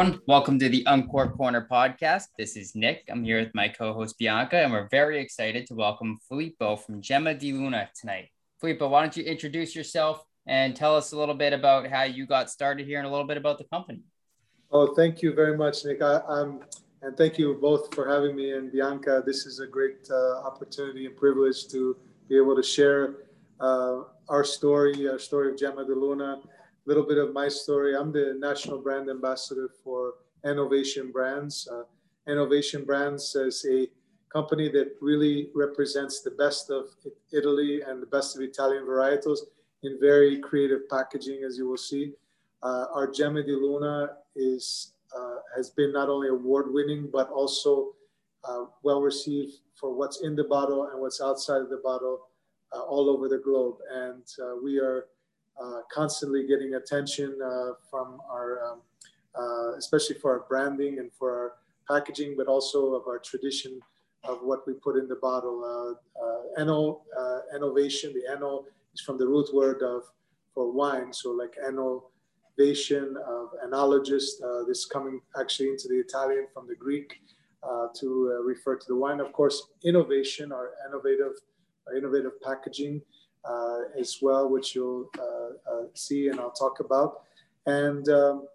Everyone. Welcome to the Uncorked Corner podcast. This is Nick. I'm here with my co host Bianca, and we're very excited to welcome Filippo from Gemma di Luna tonight. Filippo, why don't you introduce yourself and tell us a little bit about how you got started here and a little bit about the company? Oh, thank you very much, Nick. I, am and thank you both for having me and Bianca. This is a great uh, opportunity and privilege to be able to share uh, our story, our story of Gemma di Luna little bit of my story. I'm the national brand ambassador for Enovation Brands. Uh, Enovation Brands is a company that really represents the best of Italy and the best of Italian varietals in very creative packaging, as you will see. Uh, our Gemma di Luna is uh, has been not only award winning but also uh, well received for what's in the bottle and what's outside of the bottle uh, all over the globe. And uh, we are constantly getting attention uh, from our, um, uh, especially for our branding and for our packaging, but also of our tradition of what we put in the bottle. Uh, eno, Enovation, the eno is from the root word of for wine, so like innovation of enologist. Uh, this coming actually into the Italian from the Greek uh, to uh, refer to the wine. Of course, innovation or innovative, innovative packaging uh, as well, which you'll uh, uh, see and I'll talk about. And um,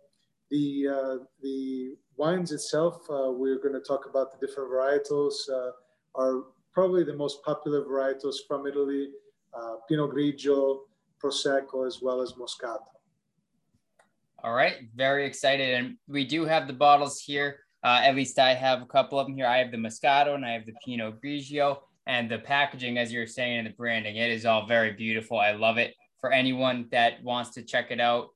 the, the wines itself, we're going to talk about the different varietals, are probably the most popular varietals from Italy, Pinot Grigio, Prosecco, as well as Moscato. All right, very excited. And we do have the bottles here. Uh, at least I have a couple of them here. I have the Moscato and I have the Pinot Grigio and the packaging, as you're saying, and the branding, it is all very beautiful. I love it. For anyone that wants to check it out,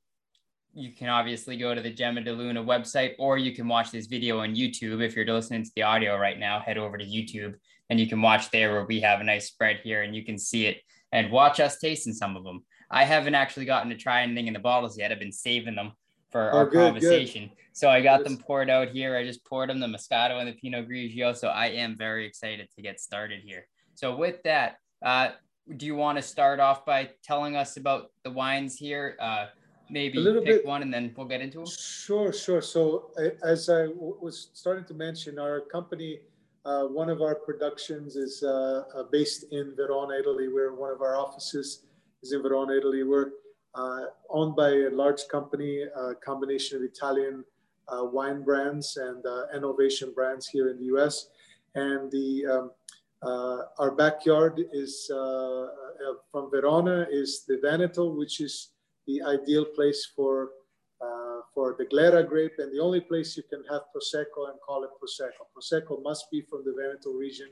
you can obviously go to the Gemma di Luna website, or you can watch this video on YouTube. If you're listening to the audio right now, head over to YouTube and you can watch there where we have a nice spread here and you can see it and watch us tasting some of them. I haven't actually gotten to try anything in the bottles yet. I've been saving them for oh, our good, conversation. Good. So I got them poured out here. I just poured them the Moscato and the Pinot Grigio. So I am very excited to get started here. So with that, uh, do you want to start off by telling us about the wines here? Uh, maybe pick bit, one and then we'll get into them. Sure, sure. So as I was starting to mention, our company, uh, one of our productions is uh, uh, based in Verona, Italy, where one of our offices is in Verona, Italy. We're uh, owned by a large company, a combination of Italian uh, wine brands and uh, Enovation Brands here in the US. And the um, our backyard is from Verona is the Veneto, which is the ideal place for uh, for the Glera grape and the only place you can have Prosecco and call it Prosecco. Prosecco must be from the Veneto region,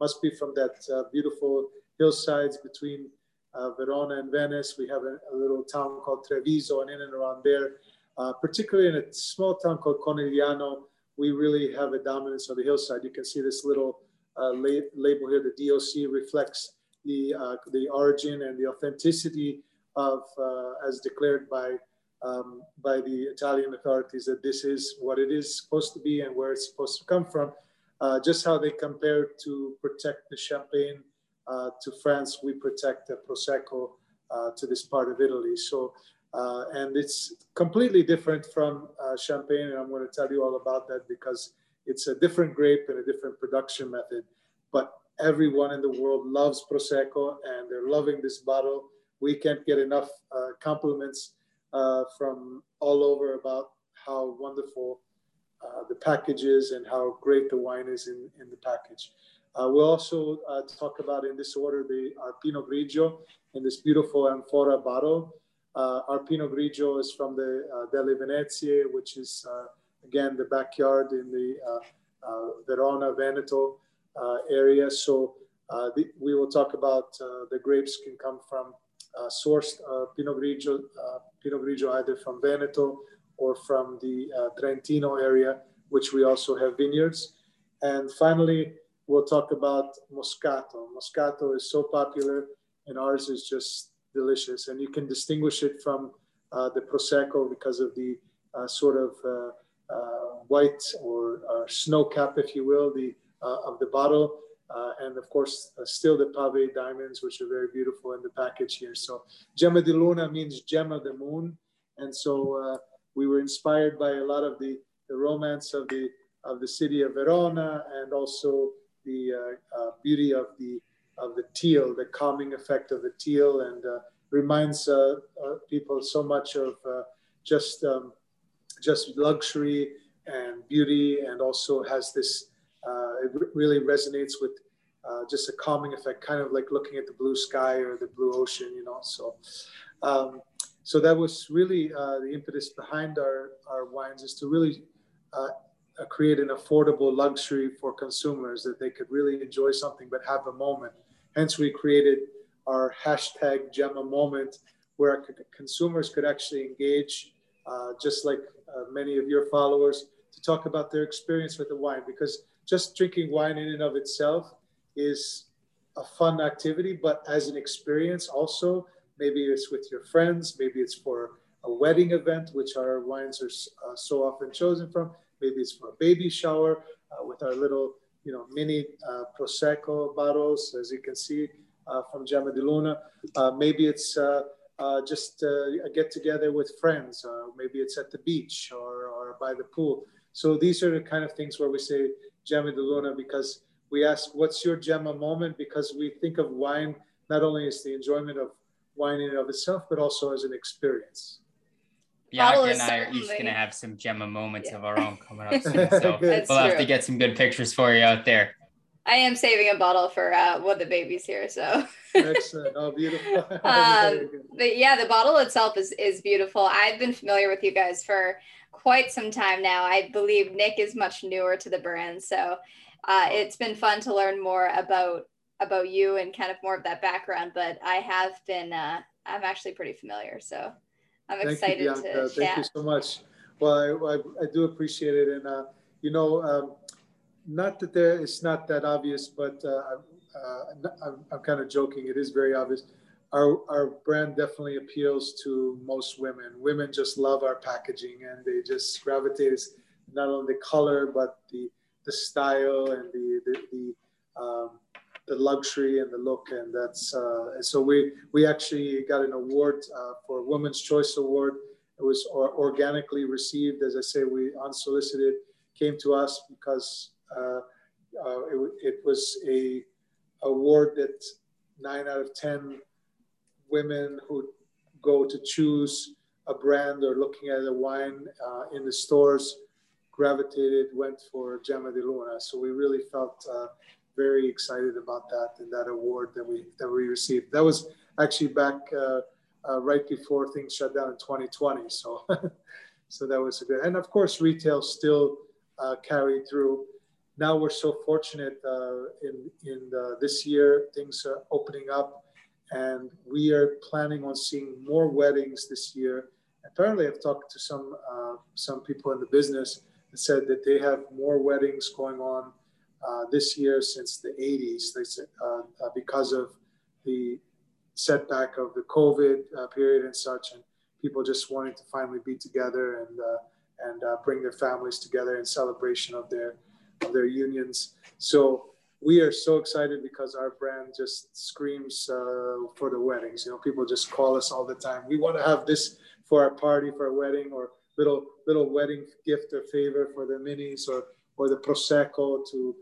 must be from that uh, beautiful hillsides between uh, Verona and Venice. We have a, a, little town called Treviso and in and around there. Uh, particularly in a small town called Conegliano, we really have a dominance on the hillside. You can see this little uh, la- label here, the DOC reflects the, uh, the origin and the authenticity of, uh, as declared by, um, by the Italian authorities, that this is what it is supposed to be and where it's supposed to come from. Uh, just how they compare to protect the champagne to France, we protect the Prosecco uh, to this part of Italy. So, uh, and it's completely different from Champagne, and I'm going to tell you all about that because it's a different grape and a different production method. But everyone in the world loves Prosecco, and they're loving this bottle. We can't get enough uh, compliments uh, from all over about how wonderful uh, the package is and how great the wine is in, in the package. Uh, we'll also uh, talk about in this order the our Pinot Grigio in this beautiful amphora bottle. Uh, Grigio is from the uh, Delle Venezie, which is uh, again the backyard in the uh, Verona Veneto area. So the, we will talk about the grapes can come from sourced Pinot Grigio, Pinot Grigio either from Veneto or from the Trentino area, which we also have vineyards. And finally, we'll talk about Moscato. Moscato is so popular, and ours is just delicious. And you can distinguish it from uh, the Prosecco because of the uh, sort of uh, uh white or snow cap, if you will, the uh, of the bottle. Uh, and of course, still the pave diamonds, which are very beautiful in the package here. So, Gemma di Luna means gem of the moon, and so we were inspired by a lot of the, the romance of the of the city of Verona and also the uh, uh, beauty of the of the teal, the calming effect of the teal, and uh, reminds uh, uh, people so much of uh, just um, just luxury and beauty, and also has this. it really resonates with just a calming effect, kind of like looking at the blue sky or the blue ocean, you know. So. Um, so that was really uh, the impetus behind our, our wines is to really uh, uh, create an affordable luxury for consumers that they could really enjoy something but have a moment. Hence, we created our hashtag Gemma moment where consumers could actually engage, uh, just like uh, many of your followers, to talk about their experience with the wine because just drinking wine in and of itself is a fun activity, but as an experience also Maybe it's with your friends. Maybe it's for a wedding event, which our wines are uh, so often chosen from. Maybe it's for a baby shower uh, with our little, you know, mini uh, prosecco bottles, as you can see uh, from Gemma di Luna. Maybe it's just a get together with friends. maybe it's at the beach or, or by the pool. So these are the kind of things where we say Gemma di Luna because we ask, what's your Gemma moment? Because we think of wine not only as the enjoyment of wine in and of itself, but also as an experience. Bianca and I are each going to have some Gemma moments yeah. of our own coming up soon. So we'll true. have to get some good pictures for you out there. I am saving a bottle for uh, one of the baby's here. So excellent. Oh, beautiful. um, but yeah, the bottle itself is, is beautiful. I've been familiar with you guys for quite some time now. I believe Nick is much newer to the brand. So uh, it's been fun to learn more about about you and kind of more of that background, but I have been, uh, I'm actually pretty familiar. So I'm Thank excited you, to Thank chat. you so much. Well, I, I, I do appreciate it. And, uh, you know, um, not that there, it's not that obvious, but uh, uh, I'm, I'm kind of joking. It is very obvious. Our, our brand definitely appeals to most women. Women just love our packaging and they just gravitate not only the color, but the, the style and the, the, the um, the luxury and the look, and that's uh, so we we actually got an award uh, for Women's Choice Award. It was or, organically received, as I say, we unsolicited came to us because uh, uh it, it, was a award that nine out of ten women who go to choose a brand or looking at a wine uh, in the stores gravitated went for Gemma di Luna. So we really felt uh, very excited about that and that award that we that we received. That was actually back uh, uh, right before things shut down in 2020. So so that was a good. And of course, retail still uh, carried through. Now we're so fortunate uh, in in this year things are opening up, and we are planning on seeing more weddings this year. Apparently, I've talked to some uh, some people in the business that said that they have more weddings going on uh, this year since the 80s they uh, uh, because of the setback of the COVID uh, period and such, and people just wanting to finally be together and uh, and bring their families together in celebration of their of their unions. So we are so excited because our brand just screams for the weddings. You know, people just call us all the time. We want to have this for our party, for a wedding, or little little wedding gift or favor for the minis or or the prosecco to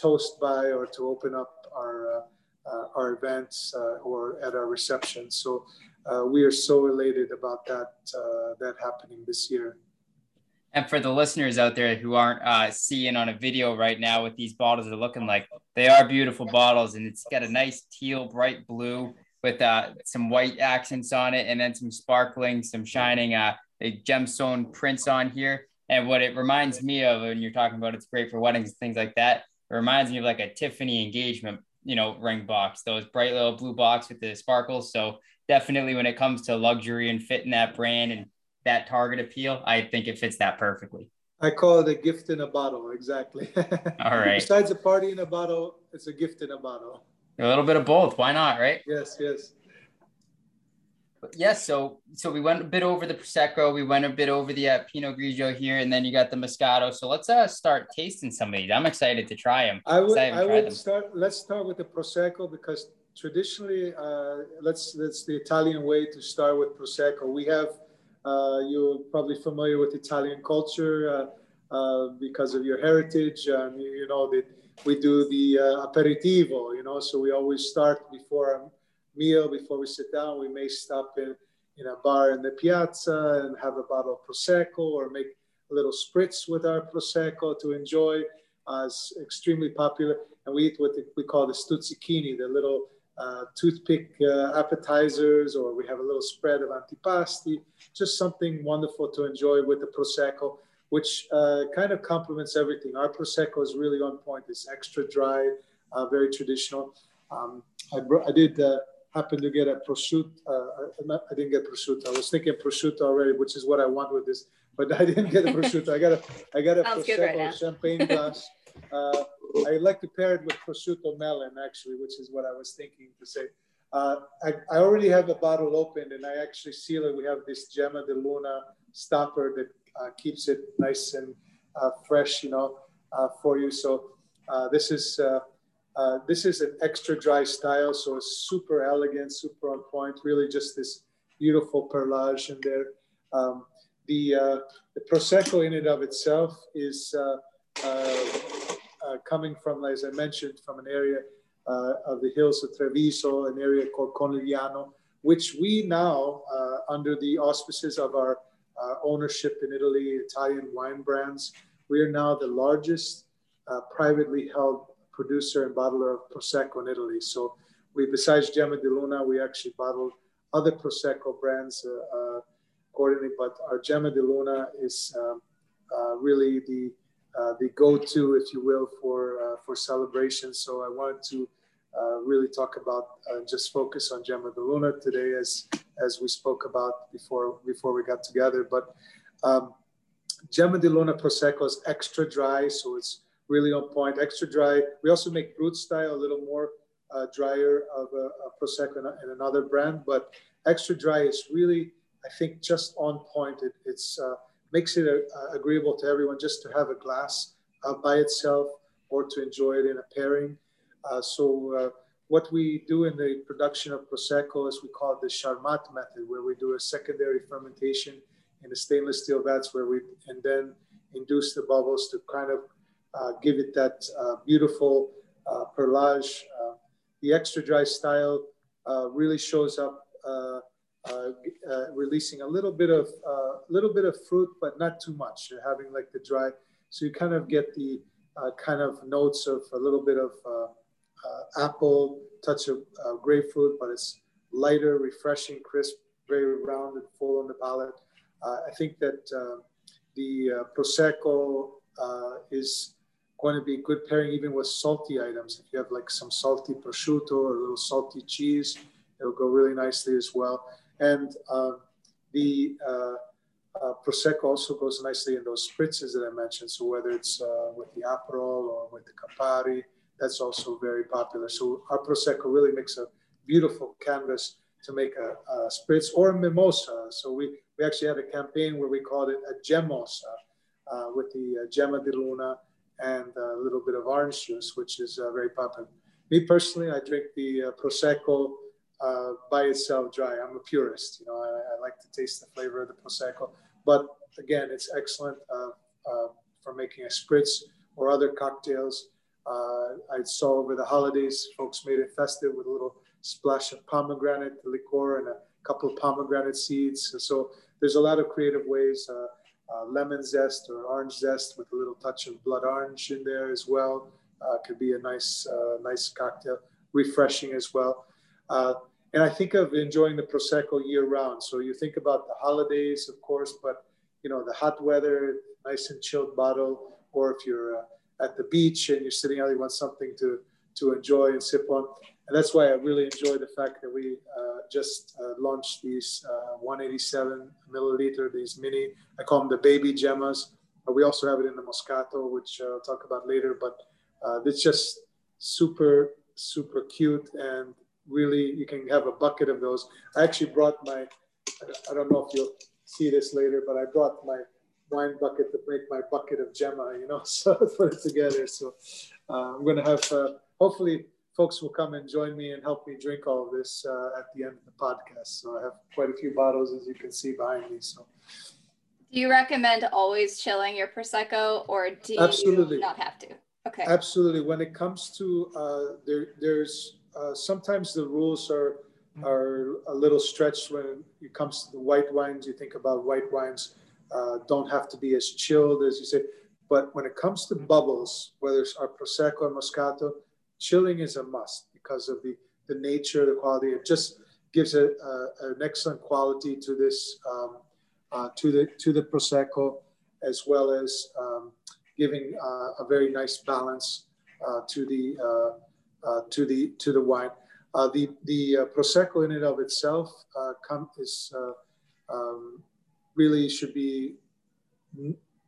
toast by or to open up our, uh, uh, our events or at our reception. So we are so elated about that, that happening this year. And for the listeners out there who aren't uh, seeing on a video right now what these bottles are looking like, they are beautiful bottles, and it's got a nice teal, bright blue with uh, some white accents on it, and then some sparkling, some shining uh, gemstone prints on here. And what it reminds me of when you're talking about it's great for weddings and things like that it reminds me of like a Tiffany engagement, you know, ring box, those bright little blue box with the sparkles. So definitely when it comes to luxury and fitting that brand and that target appeal, I think it fits that perfectly. I call it a gift in a bottle. Exactly. All right. Besides a party in a bottle, it's a gift in a bottle. A little bit of both. Why not? Right. Yes. Yes yes, so so we went a bit over the prosecco, we went a bit over the uh, Pinot Grigio here, and then you got the Moscato. So let's uh start tasting some of these. I'm excited to try them. I would, I, I would them. start. Let's start with the prosecco because traditionally, uh, let's that's the Italian way to start with prosecco. We have Uh, you're probably familiar with Italian culture uh, uh, because of your heritage. Um, you, you, know that we do the uh, aperitivo, you know, so we always start before meal, before we sit down. We may stop in, in a bar in the piazza and have a bottle of prosecco or make a little spritz with our prosecco to enjoy. Uh, it's extremely popular, and we eat what we call the stuzzichini, the little uh, toothpick uh, appetizers, or we have a little spread of antipasti, just something wonderful to enjoy with the Prosecco, which uh, kind of complements everything. Our Prosecco is really on point. It's extra dry, uh, very traditional. Um, I, I, did uh, happen to get a prosciutto. Uh, I didn't get prosciutto. I was thinking prosciutto already, which is what I want with this, but I didn't get a prosciutto. I got a, I got a Prosecco right champagne glass. Uh, I like to pair it with prosciutto melon, actually, which is what I was thinking to say. Uh, I, I, already have a bottle opened and I actually seal it. We have this Gemma di Luna stopper that uh, keeps it nice and uh, fresh, you know, uh, for you. So uh, this is this is an extra dry style, so it's super elegant, super on point. Really, just this beautiful perlage in there. Um, the the prosecco in and of itself is uh, coming from, as I mentioned, from an area uh, of the hills of Treviso, an area called Conegliano, which we now, uh, under the auspices of our ownership in Italy, Italian wine brands, we are now the largest privately held producer and bottler of Prosecco in Italy. So we, besides Gemma di Luna, we actually bottled other Prosecco brands uh, uh, accordingly, but our Gemma di Luna is um, uh, really the uh, the go-to, if you will, for uh, for celebrations. So I wanted to uh, really talk about uh, just focus on Gemma di Luna today, as as we spoke about before before we got together. But um, Gemma di Luna Prosecco is extra dry, so it's really on point. Extra dry. We also make brut style, a little more uh, drier of a, a Prosecco in, another brand, but extra dry is really, I think, just on point. It, it's uh, makes it uh, agreeable to everyone just to have a glass uh, by itself or to enjoy it in a pairing. Uh, so uh, what we do in the production of Prosecco is we call it the Charmat method, where we do a secondary fermentation in the stainless steel vats where we, and then induce the bubbles to kind of Uh, give it that uh, beautiful uh, perlage. Uh, the extra dry style really shows up uh, uh, releasing a little bit of a uh, little bit of fruit, but not too much. You're having like the dry, so you kind of get the kind of notes of a little bit of apple, touch of grapefruit, but it's lighter, refreshing, crisp, very round and full on the palate. I think that the prosecco is going to be good pairing even with salty items. If you have like some salty prosciutto or a little salty cheese, it'll go really nicely as well. And uh, the uh, uh, Prosecco also goes nicely in those spritzes that I mentioned. So whether it's uh, with the Aperol or with the Campari, that's also very popular. So our Prosecco really makes a beautiful canvas to make a, a spritz or a mimosa. So we, we actually had a campaign where we called it a gemosa uh, with the uh, Gemma di Luna and a little bit of orange juice, which is very popular. Me personally, I drink the Prosecco uh, by itself dry. I'm a purist. You know, I, I, like to taste the flavor of the prosecco. But again, it's excellent uh, uh, for making a spritz or other cocktails. Uh, I saw over the holidays, folks made it festive with a little splash of pomegranate liqueur and a couple of pomegranate seeds. So there's a lot of creative ways. Uh, uh, lemon zest or orange zest with a little touch of blood orange in there as well. could be a nice, nice cocktail, refreshing as well. Uh, and I think of enjoying the prosecco year round. So you think about the holidays, of course, but you know the hot weather, nice and chilled bottle, or if you're uh, at the beach and you're sitting out, you want something to to enjoy and sip on. And that's why I really enjoy the fact that we uh, just uh, launched these uh, 187 milliliter, these mini. I call them the baby gemmas. we also have it in the Moscato, which uh, I'll talk about later. But uh, it's just super super cute and really, you can have a bucket of those. I actually brought my, I don't know if you'll see this later, but I brought my wine bucket to make my bucket of Gemma, you know, so put it together. So uh, I'm going to have, uh, hopefully, folks will come and join me and help me drink all of this uh, at the end of the podcast. So I have quite a few bottles, as you can see behind me. So. Do you recommend always chilling your prosecco, or do Absolutely. you not have to? Okay. Absolutely. When it comes to uh, there, there's uh, sometimes the rules are are a little stretched when it comes to the white wines. You think about white wines uh, don't have to be as chilled as you say, but when it comes to bubbles, whether it's our prosecco or moscato, chilling is a must because of the the nature, the quality. It just gives a, a an excellent quality to this um, uh, to the to the prosecco, as well as um, giving uh, a very nice balance uh, to the uh, to the to the wine. the the prosecco in and of itself come is um, really should be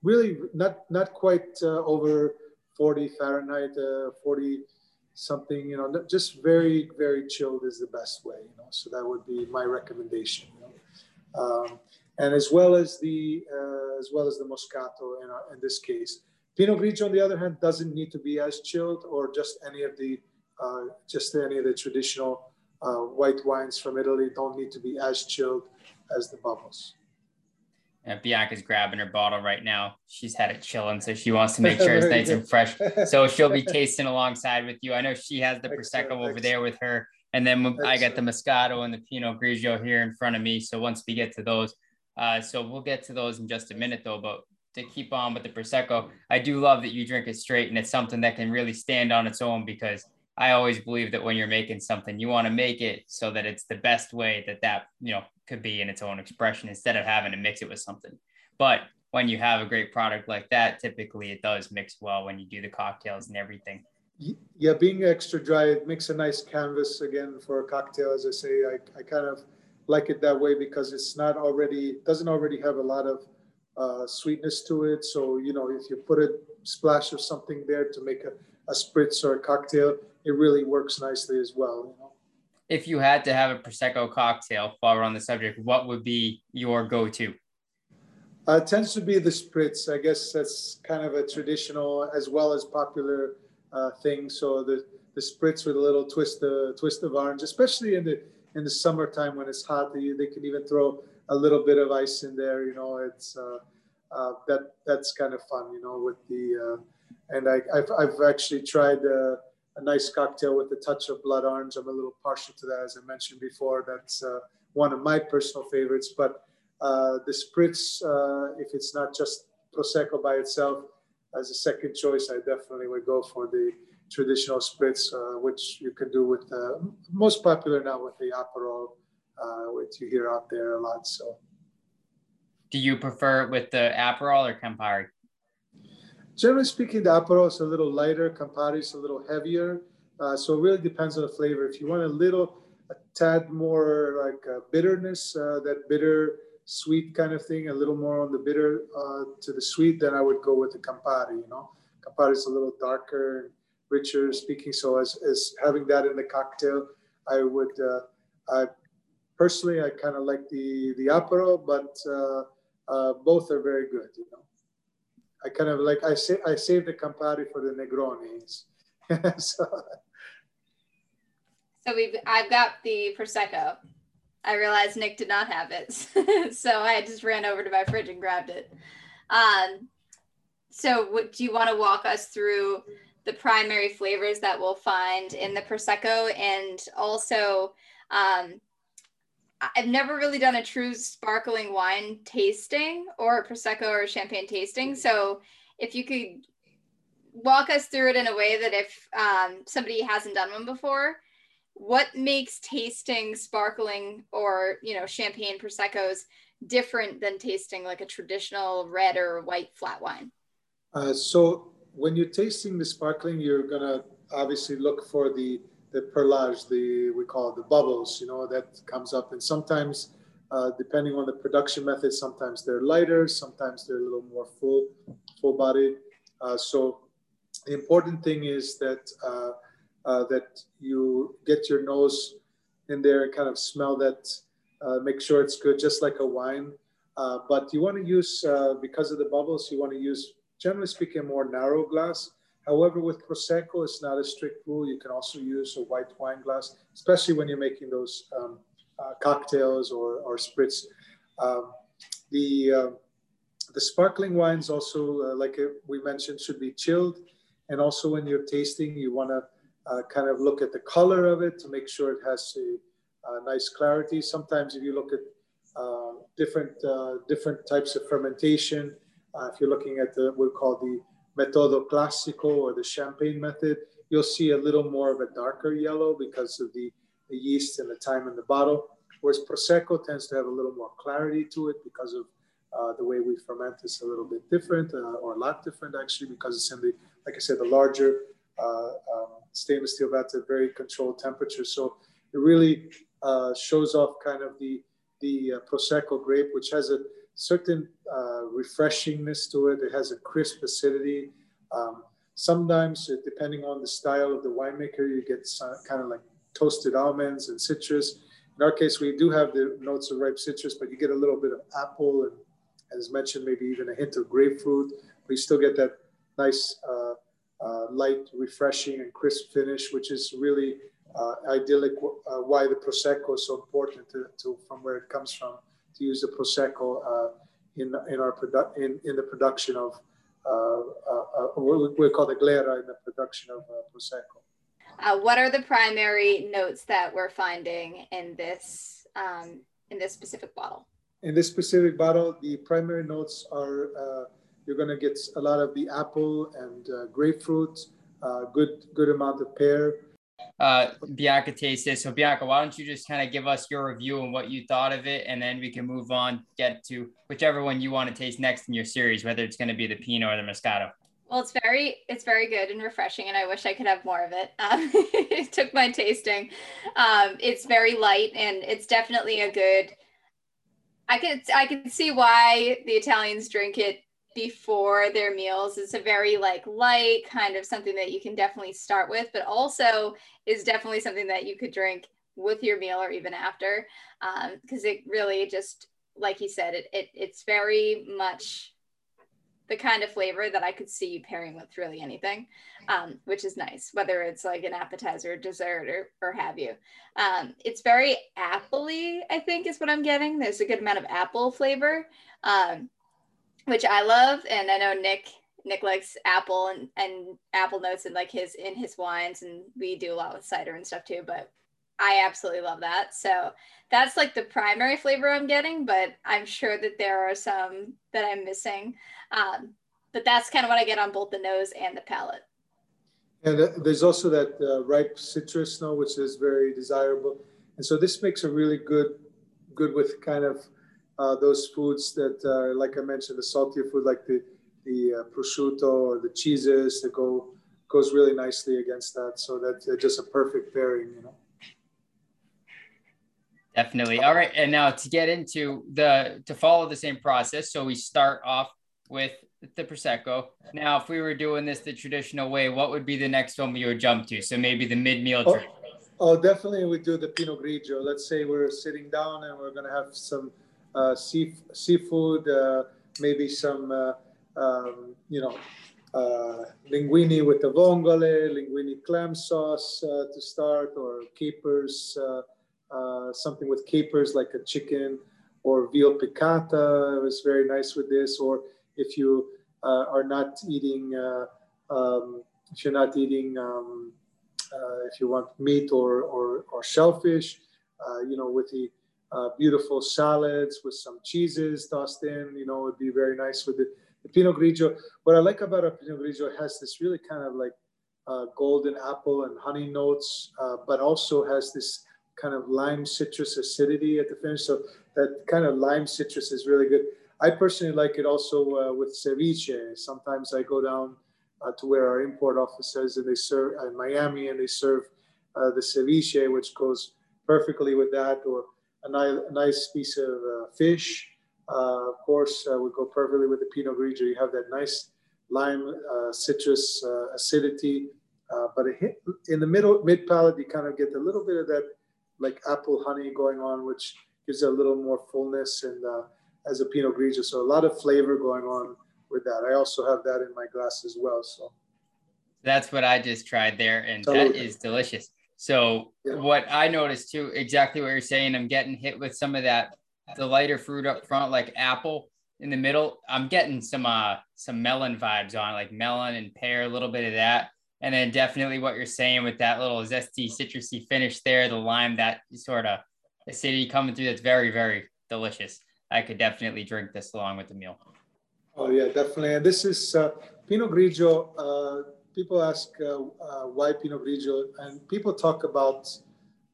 really not not quite over 40 Fahrenheit, 40 something you know just very very chilled is the best way you know so that would be my recommendation you know? um, and as well as the uh, as well as the moscato in, our, in this case Pinot Grigio, on the other hand, doesn't need to be as chilled or just any of the uh, just any of the traditional uh, white wines from Italy don't need to be as chilled as the bubbles. Yeah, Bianca's grabbing her bottle right now. She's had it chilling, so she wants to make sure it's nice and fresh. So she'll be tasting alongside with you. I know she has the Prosecco over excellent. there with her. And then excellent. I got the Moscato and the Pinot Grigio here in front of me. So once we get to those, uh, so we'll get to those in just a minute though. But to keep on with the prosecco. I do love that you drink it straight, and it's something that can really stand on its own because I always believe that when you're making something, you want to make it so that it's the best way that that you know could be in its own expression instead of having to mix it with something. But when you have a great product like that, typically it does mix well when you do the cocktails and everything. Yeah, being extra dry, it makes a nice canvas again for a cocktail. As I say, I, I kind of like it that way because it's not already doesn't already have a lot of uh, sweetness to it. So, you know, if you put a splash of something there to make a, a spritz or a cocktail, it really works nicely as well. You know? If you had to have a Prosecco cocktail while we're on the subject, what would be your go to? Uh, tends to be the spritz. I guess that's kind of a traditional as well as popular uh, thing. So the, the spritz with a little twist of, twist of orange, especially in the in the summertime when it's hot, they, they can even throw a little bit of ice in there. You know, it's uh, uh, that that's kind of fun. You know, with the uh, and I, I've I've actually tried a, a, nice cocktail with a touch of blood orange. I'm a little partial to that, as I mentioned before. That's uh, one of my personal favorites. But uh, the spritz, uh, if it's not just prosecco by itself, as a second choice, I definitely would go for the traditional spritz, which you can do with the most popular now with the Aperol uh, which you hear out there a lot. So, do you prefer it with the Aperol or Campari? Generally speaking, the Aperol is a little lighter, Campari is a little heavier. Uh, so it really depends on the flavor. If you want a little, a tad more like uh, bitterness, uh, that bitter sweet kind of thing, a little more on the bitter uh, to the sweet, then I would go with the Campari. You know, Campari is a little darker and richer speaking. So as, as having that in the cocktail, I would uh, I personally, I kind of like the the Aperol, but uh, both are very good. You know, I kind of like I say I save the Campari for the Negronis. so, so we've I've got the prosecco. I realized Nick did not have it, so I just ran over to my fridge and grabbed it. Um, so, what, do you want to walk us through the primary flavors that we'll find in the prosecco, and also um, I've never really done a true sparkling wine tasting or a prosecco or champagne tasting. So if you could walk us through it in a way that if um, somebody hasn't done one before, what makes tasting sparkling or you know champagne proseccos different than tasting like a traditional red or white flat wine? Uh, so when you're tasting the sparkling, you're gonna obviously look for the the perlage, the we call it the bubbles, you know, that comes up. And sometimes, uh, depending on the production method, sometimes they're lighter, sometimes they're a little more full, full bodied. Uh, so the important thing is that uh, uh that you get your nose in there and kind of smell that, uh, make sure it's good, just like a wine. Uh, but you want to use because of the bubbles, you want to use, generally speaking, a more narrow glass However, with Prosecco, it's not a strict rule. You can also use a white wine glass, especially when you're making those um, uh, cocktails or, or spritz. Um, the, uh, the sparkling wines also, uh, like we mentioned, should be chilled. And also when you're tasting, you want to uh, kind of look at the color of it to make sure it has a, a nice clarity. Sometimes if you look at uh, different, uh, different types of fermentation, if you're looking at the, we call the metodo classico or the champagne method, you'll see a little more of a darker yellow because of the, the yeast and the time in the bottle. Whereas Prosecco tends to have a little more clarity to it because of uh, the way we ferment is a little bit different uh, or a lot different actually because it's in the, like I said, the larger uh, um, stainless steel vats at very controlled temperature. So it really uh, shows off kind of the, the uh, Prosecco grape, which has a certain uh, refreshingness to it. It has a crisp acidity. Um, sometimes, uh, depending on the style of the winemaker, you get some, kind of like toasted almonds and citrus. In our case, we do have the notes of ripe citrus, but you get a little bit of apple and, as mentioned, maybe even a hint of grapefruit. But you still get that nice, uh, uh, light, refreshing, and crisp finish, which is really uh, idyllic. Uh, why the prosecco is so important to, to, from where it comes from to use the prosecco uh, in in our produ- in in the production of uh, uh, what we call the glera in the production of prosecco. Uh, what are the primary notes that we're finding in this um, in this specific bottle? In this specific bottle, the primary notes are uh, you're going to get a lot of the apple and uh, grapefruit, good good amount of pear, uh, Bianca tasted. So Bianca, why don't you just kind of give us your review and what you thought of it, and then we can move on, get to whichever one you want to taste next in your series, whether it's going to be the Pinot or the Moscato. Well, it's very it's very good and refreshing, and I wish I could have more of it. Um, it took my tasting. Um, it's very light, and it's definitely a good. I can I can see why the Italians drink it before their meals. It's a very like light kind of something that you can definitely start with, but also is definitely something that you could drink with your meal or even after, because um, it really just like you said, it, it it's very much the kind of flavor that I could see you pairing with really anything, um, which is nice, whether it's like an appetizer, dessert, or, or have you. Um, it's very appley, I think, is what I'm getting. There's a good amount of apple flavor. Um, which I love, and I know Nick Nick likes apple and, and apple notes and like his in his wines, and we do a lot with cider and stuff too. But I absolutely love that. So that's like the primary flavor I'm getting, but I'm sure that there are some that I'm missing. Um, but that's kind of what I get on both the nose and the palate. And uh, there's also that uh, ripe citrus note, which is very desirable. And so this makes a really good, good with kind of uh, those foods that, uh, like I mentioned, the saltier food like the the uh, prosciutto or the cheeses that go goes really nicely against that. So that's just a perfect pairing, you know. Definitely. All right, and now to get into the to follow the same process. So we start off with the prosecco. Now, if we were doing this the traditional way, what would be the next one we would jump to? So maybe the mid meal oh, drink. Oh, definitely we do the Pinot Grigio. Let's say we're sitting down and we're gonna have some uh, sea, seafood, uh, maybe some, uh, um, you know, linguine with the vongole, linguine clam sauce to start, or capers, something with capers like a chicken or veal piccata was very nice with this. Or if you are not eating, um, if you're not eating, um, if you want meat or, or, or shellfish, you know, with the uh, beautiful salads with some cheeses tossed in. You know, it'd be very nice with the, the Pinot Grigio. What I like about a Pinot Grigio has this really kind of like uh, golden apple and honey notes, uh, but also has this kind of lime citrus acidity at the finish. So that kind of lime citrus is really good. I personally like it also uh, with ceviche. Sometimes I go down uh, to where our import office is and they serve in Miami and they serve uh, the ceviche, which goes perfectly with that. Or a, ni- a nice piece of uh, fish. Uh, of course, uh, would go perfectly with the Pinot Grigio. You have that nice lime citrus acidity, but hit, in the middle mid palate, you kind of get a little bit of that like apple honey going on, which gives it a little more fullness and as a Pinot Grigio. So a lot of flavor going on with that. I also have that in my glass as well. So That's what I just tried there, and that is delicious. So yeah. what I noticed too, exactly what you're saying, I'm getting hit with some of that the lighter fruit up front, like apple in the middle. I'm getting some uh some melon vibes on, like melon and pear, a little bit of that. And then definitely what you're saying with that little zesty citrusy finish there, the lime, that sort of acidity coming through. That's very, very delicious. I could definitely drink this along with the meal. Oh yeah, definitely. And this is uh, Pinot Grigio. Uh, people ask uh, uh, why Pinot Grigio, and people talk about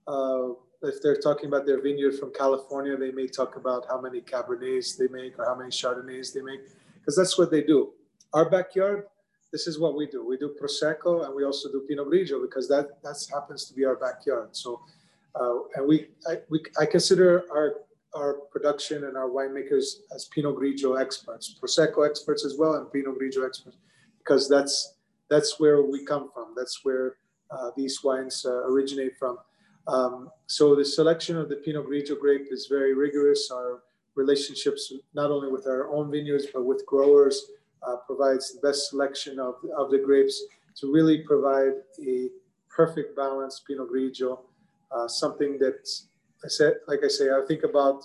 uh, if they're talking about their vineyard from California, they may talk about how many Cabernets they make or how many Chardonnays they make, because that's what they do. Our backyard, this is what we do. We do Prosecco and we also do Pinot Grigio because that that happens to be our backyard. So, uh, and we I, we I consider our our production and our winemakers as Pinot Grigio experts, Prosecco experts as well, and Pinot Grigio experts, because that's that's where we come from. That's where uh, these wines uh, originate from. Um, so the selection of the Pinot Grigio grape is very rigorous. Our relationships, not only with our own vineyards, but with growers, uh, provides the best selection of, of the grapes to really provide a perfect balance Pinot Grigio, uh, something that I said, like I say, I think about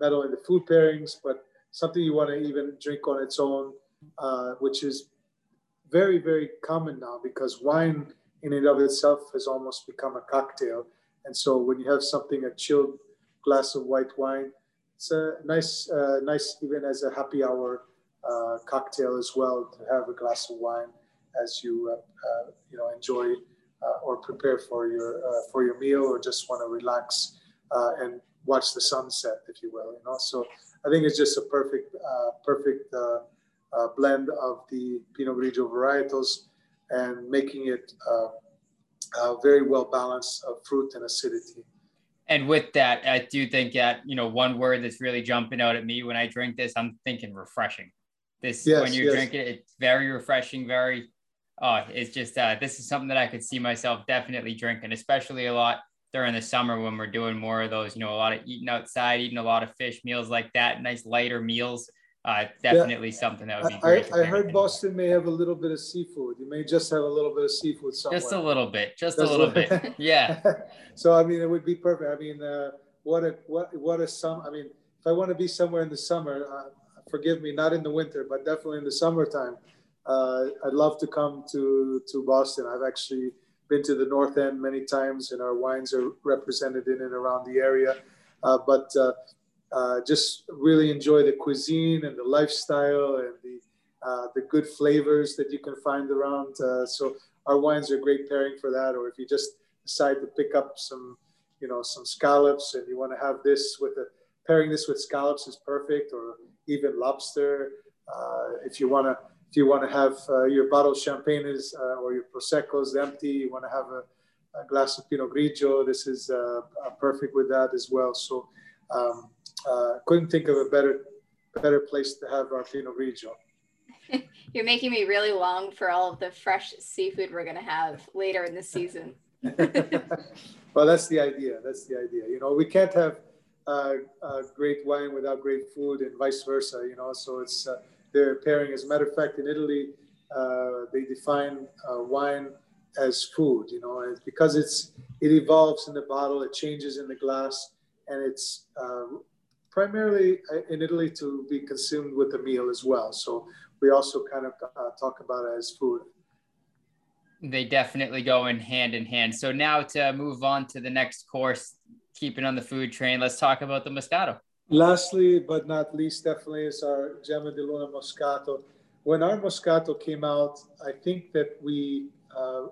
not only the food pairings, but something you want to even drink on its own, uh, which is very, very common now because wine in and of itself has almost become a cocktail. And so when you have something, a chilled glass of white wine, it's a nice, uh, nice even as a happy hour uh, cocktail as well to have a glass of wine as you, uh, uh you know, enjoy uh, or prepare for your uh, for your meal or just want to relax and watch the sunset, if you will. You know, so I think it's just a perfect, perfect uh, blend of the Pinot Grigio varietals and making it uh, uh, very well balanced of fruit and acidity. And with that, I do think that, you know, one word that's really jumping out at me when I drink this, I'm thinking refreshing. This, yes, when you're yes. drinking it, it's very refreshing, very, oh, it's just, uh, this is something that I could see myself definitely drinking, especially a lot during the summer when we're doing more of those, you know, a lot of eating outside, eating a lot of fish meals like that, nice lighter meals uh, definitely yeah. something that would be great. I, I heard Boston may have a little bit of seafood. You may just have a little bit of seafood somewhere. Just a little bit, just, just a little bit. Yeah. so I mean, it would be perfect. I mean, uh, what a what what a sum. I mean, if I want to be somewhere in the summer, uh, forgive me, not in the winter, but definitely in the summertime, uh, I'd love to come to to Boston. I've actually been to the North End many times, and our wines are represented in and around the area. Uh, but uh, just really enjoy the cuisine and the lifestyle and the uh, the good flavors that you can find around. Uh, so our wines are great pairing for that. Or if you just decide to pick up some, you know, some scallops and you want to have this with a pairing this with scallops is perfect. Or even lobster. Uh, if you want to if you want to have uh, your bottled champagne is, or your proseccos empty, you want to have a, a, glass of Pinot Grigio. This is perfect with that as well. So. Um, uh, couldn't think of a better better place to have our Pinot Grigio. You're making me really long for all of the fresh seafood we're going to have later in the season. well, that's the idea. That's the idea. You know, we can't have uh, uh, great wine without great food, and vice versa. You know, so it's uh, they're pairing. As a matter of fact, in Italy, uh, they define uh, wine as food. You know, and because it's it evolves in the bottle, it changes in the glass, and it's uh, primarily uh, in Italy to be consumed with a meal as well. So we also kind of uh, talk about it as food. They definitely go in hand in hand. So now to move on to the next course, keeping on the food train, let's talk about the Moscato. Lastly, but not least, definitely is our Gemma di Luna Moscato. When our Moscato came out, I think that we uh,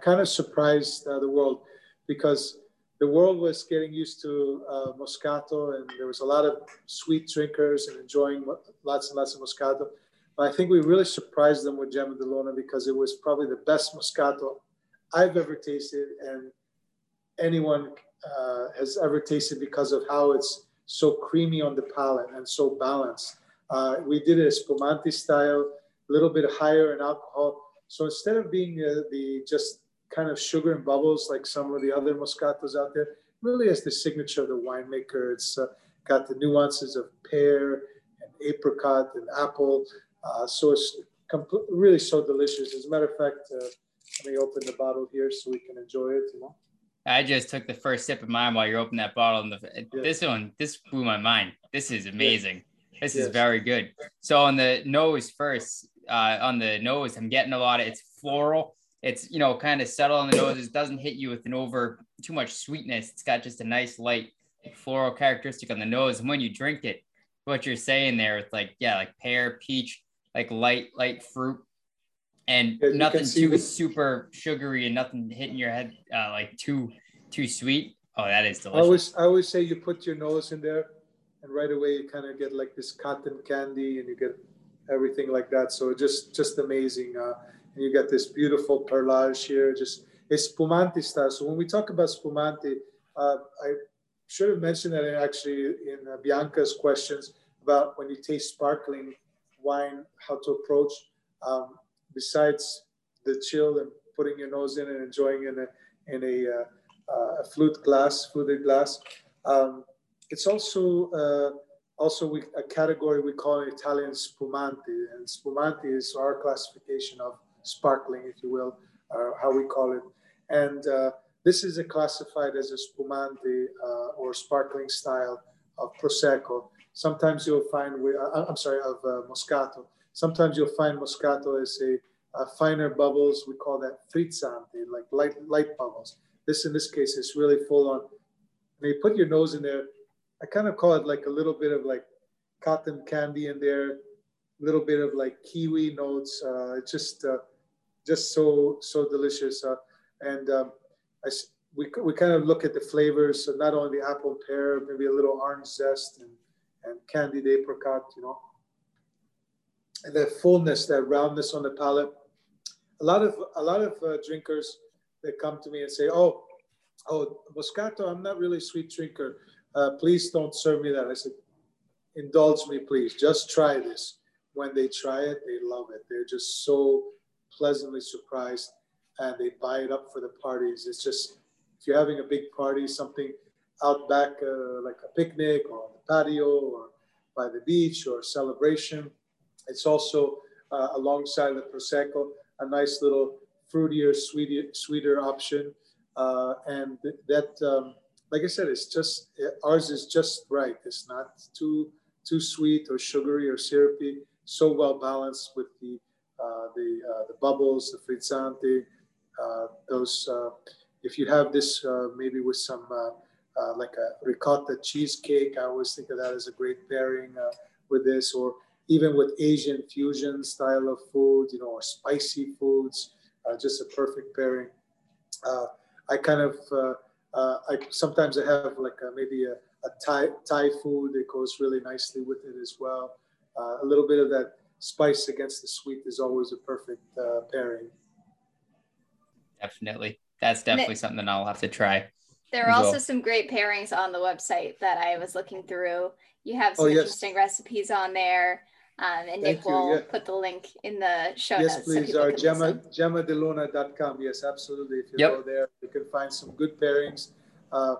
kind of surprised uh, the world because the world was getting used to uh, Moscato, and there was a lot of sweet drinkers and enjoying lots and lots of Moscato. But I think we really surprised them with Gemma di Luna because it was probably the best Moscato I've ever tasted, and anyone uh, has ever tasted because of how it's so creamy on the palate and so balanced. Uh, we did it Spumante style, a little bit higher in alcohol. So instead of being uh, the just kind of sugar and bubbles like some of the other Moscatos out there. Really is the signature of the winemaker. It's uh, got the nuances of pear and apricot and apple. Uh, so it's complete, really so delicious. As a matter of fact, uh, let me open the bottle here so we can enjoy it. You know. I just took the first sip of mine while you're opening that bottle, and the, yeah. this one, this blew my mind. This is amazing. Yeah. This yes. is very good. So on the nose first, uh, on the nose, I'm getting a lot of it's floral. It's you know kind of subtle on the nose. It doesn't hit you with an over too much sweetness. It's got just a nice light floral characteristic on the nose. And when you drink it, what you're saying there, it's like yeah, like pear, peach, like light light fruit and yeah, nothing too the- super sugary and nothing hitting your head uh, like too too sweet. Oh, that is delicious. I always I always say you put your nose in there, and right away you kind of get like this cotton candy, and you get everything like that. So just just amazing. Uh, and you get this beautiful perlage here. Just it's spumante style. So when we talk about spumante, uh, I should have mentioned that actually in uh, Bianca's questions about when you taste sparkling wine, how to approach. Um, besides the chill and putting your nose in and enjoying in a, in a, uh, a flute glass, fluted glass, um, it's also uh, also we, a category we call in Italian spumante, and spumante is our classification of sparkling, if you will, uh, how we call it. And uh, this is classified as a spumante uh, or sparkling style of prosecco. Sometimes you'll find, we, I'm sorry, of Moscato. Sometimes you'll find Moscato as a, finer bubbles. We call that frizzante, like light, light bubbles. This, in this case, is really full on. When you put your nose in there, I kind of call it like a little bit of like cotton candy in there, little bit of like kiwi notes. Uh, just, uh, just so so delicious. Uh, and um, I, we, we kind of look at the flavors. So not only the apple pear, maybe a little orange zest and, and candied apricot, you know And that fullness, that roundness on the palate. A lot of a lot of uh, drinkers that come to me and say, "Oh, oh, Moscato, I'm not really a sweet drinker. Uh, please don't serve me that." I said, "Indulge me, please. Just try this." When they try it, they love it. They're just so pleasantly surprised, and they buy it up for the parties. It's just if you're having a big party, something out back, uh, like a picnic or on the patio or by the beach or a celebration it's also uh, alongside the Prosecco, a nice little fruitier, sweeter, sweeter option. Uh, and that, um, like I said, it's just, ours is just right. It's not too, too sweet or sugary or syrupy. So well balanced with the, uh, the, uh, the bubbles, the frizzante, uh, those, uh, if you have this maybe with some like a ricotta cheesecake, I always think of that as a great pairing with this, or even with Asian fusion style of food, you know, or spicy foods, uh, just a perfect pairing. Uh, I kind of, uh, uh I sometimes I have like a, maybe a, a, Thai Thai food that goes really nicely with it as well. Uh, a little bit of that spice against the sweet is always a perfect uh, pairing. Definitely, that's definitely something that I'll have to try. There are also well. some great pairings on the website that I was looking through. You have some oh, yes. interesting recipes on there. Um, and Nick will yeah. put the link in the show yes, notes. Yes, please. So Our Gemma, gemmadiluna.com. Yes, absolutely. If you yep. go there, you can find some good pairings. Uh,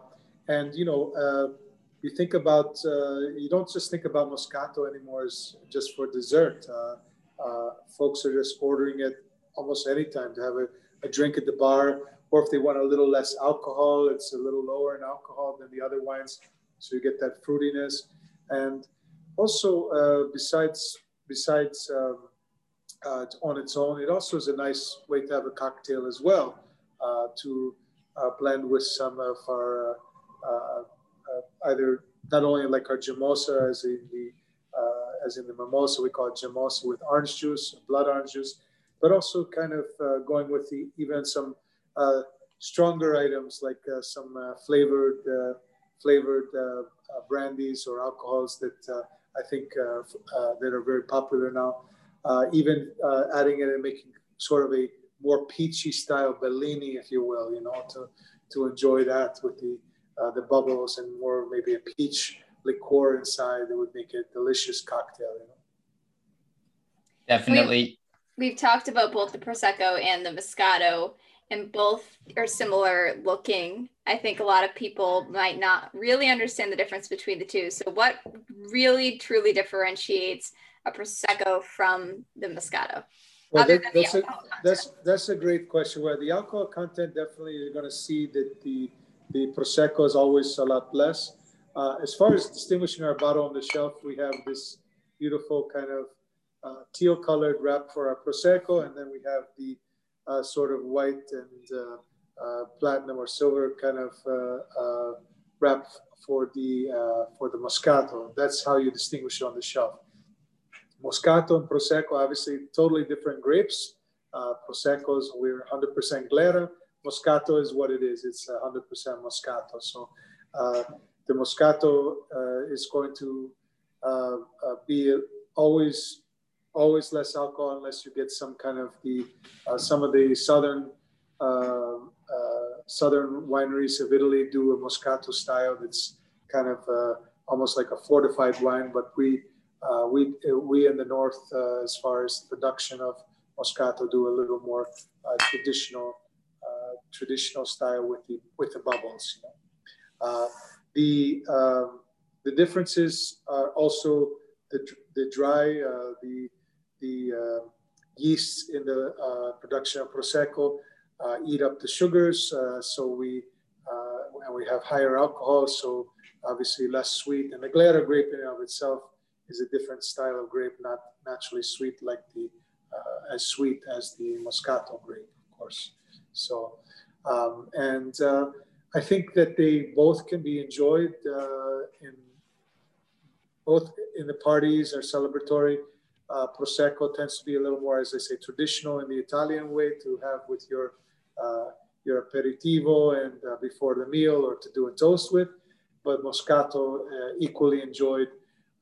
and, you know, uh, you think about, uh, you don't just think about Moscato anymore as just for dessert. Uh, uh, folks are just ordering it almost anytime to have a, a drink at the bar, or if they want a little less alcohol, it's a little lower in alcohol than the other wines. So you get that fruitiness. And also, uh, besides besides um, uh, on its own, it also is a nice way to have a cocktail as well uh, to uh, blend with some of our uh, Uh, either not only like our Jamosa as in the uh, as in the mimosa, we call it Jamosa with orange juice, blood orange juice, but also kind of uh, going with the even some stronger items like some flavored flavored brandies or alcohols that I think uh, uh, that are very popular now. Uh, even adding it and making sort of a more peachy style Bellini, if you will, you know, to to enjoy that with the Uh, the bubbles and more maybe a peach liqueur inside that would make a delicious cocktail. You know. Definitely. We've, we've talked about both the prosecco and the moscato and both are similar looking. I think a lot of people might not really understand the difference between the two. So, what really truly differentiates a prosecco from the Moscato? Well, that, that's, a, that's, that's a great question. Where the alcohol content, definitely you're going to see that the, the Prosecco is always a lot less. Uh, as far as distinguishing our bottle on the shelf, we have this beautiful kind of uh, teal colored wrap for our Prosecco, and then we have the uh, sort of white and uh, uh, platinum or silver kind of uh, wrap for the, for the Moscato. That's how you distinguish it on the shelf. Moscato and Prosecco, obviously totally different grapes. Prosecco's, we're 100% Glera. Moscato is what it is. It's 100% Moscato. So uh, the Moscato uh, is going to uh, uh, be always always less alcohol unless you get some kind of the some of the southern southern wineries of Italy do a Moscato style that's kind of almost like a fortified wine, but we uh, we we in the north, uh, as far as production of Moscato, do a little more uh, traditional traditional style with the with the bubbles. You know? the um, the differences are also the, the dry, uh, the, the uh, yeasts in the uh, production of Prosecco eat up the sugars. so we, and we have higher alcohol, so obviously less sweet. And the Glera grape in and of itself is a different style of grape, not naturally sweet like the, as sweet as the Moscato grape, of course. So, um, and uh, I think that they both can be enjoyed uh, in both in the parties or celebratory. Uh, Prosecco tends to be a little more, as I say, traditional in the Italian way to have with your uh, your aperitivo and uh, before the meal or to do a toast with. But Moscato uh, equally enjoyed.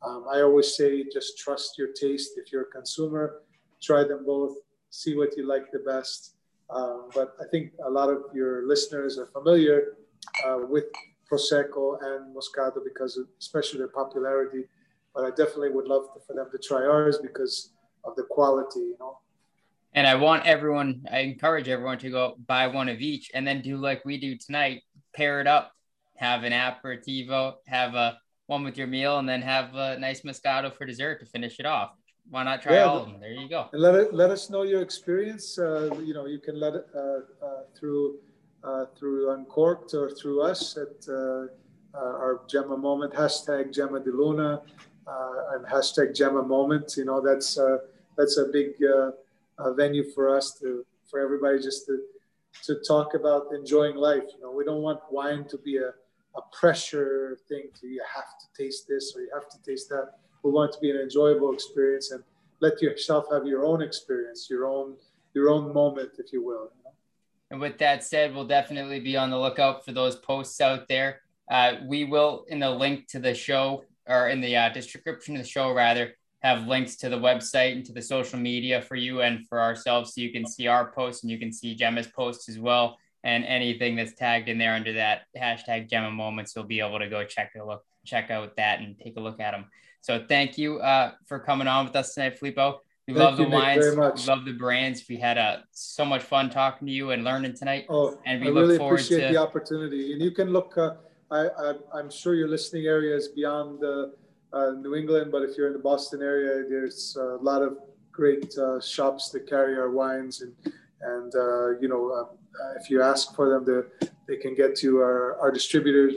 Um, I always say just trust your taste. If you're a consumer, try them both, see what you like the best. Um, but I think a lot of your listeners are familiar uh, with Prosecco and Moscato because of especially their popularity. But I definitely would love to, for them to try ours because of the quality, you know. And I want everyone, I encourage everyone to go buy one of each and then do like we do tonight, pair it up, have an aperitivo, have a one with your meal, and then have a nice Moscato for dessert to finish it off why not try yeah, all of them? There you go. And let it, let us know your experience. Uh, you know, you can let it uh, uh, through uh, through Uncorked or through us at uh, uh, our Gemma Moment hashtag Gemma di Luna and hashtag Gemma Moment. You know, that's that's a big venue for us to for everybody just to to talk about enjoying life. You know, we don't want wine to be a a pressure thing to you have to taste this or you have to taste that we want it to be an enjoyable experience and let yourself have your own experience, your own your own moment, if you will. You know? And with that said, we'll definitely be on the lookout for those posts out there. Uh, we will, in the link to the show or in the uh, description of the show, rather, have links to the website and to the social media for you and for ourselves so you can see our posts and you can see Gemma's posts as well. And anything that's tagged in there under that hashtag Gemma Moments, you'll be able to go check a look, check out that and take a look at them. So thank you uh, for coming on with us tonight, Filippo. We thank love the wines. We love the brands. We had uh, so much fun talking to you and learning tonight. Oh, and we I really appreciate to... the opportunity. And you can look. Uh, I, I, am sure your listening area is beyond uh, uh, New England, but if you're in the Boston area, there's a lot of great uh, shops that carry our wines, and and uh, you know, uh, if you ask for them, they they can get to our our distributor.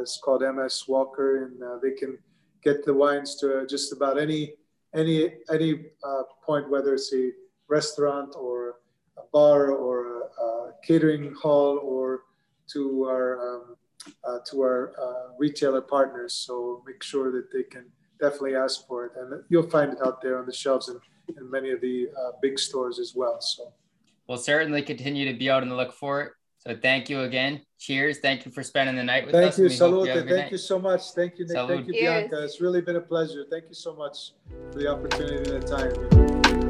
it's called MS Walker, and they can get the wines to just about any any any uh, point, whether it's a restaurant or a bar or a, a catering hall or to our um, uh, to our uh, retailer partners. So make sure that they can definitely ask for it, and you'll find it out there on the shelves and in many of the uh, big stores as well. So we'll certainly continue to be out the look for it. So thank you again. Cheers. Thank you for spending the night with thank us. You, salute. You thank night. you so much. Thank you, Nick. Salute. Thank you, Bianca. It's really been a pleasure. Thank you so much for the opportunity and the time.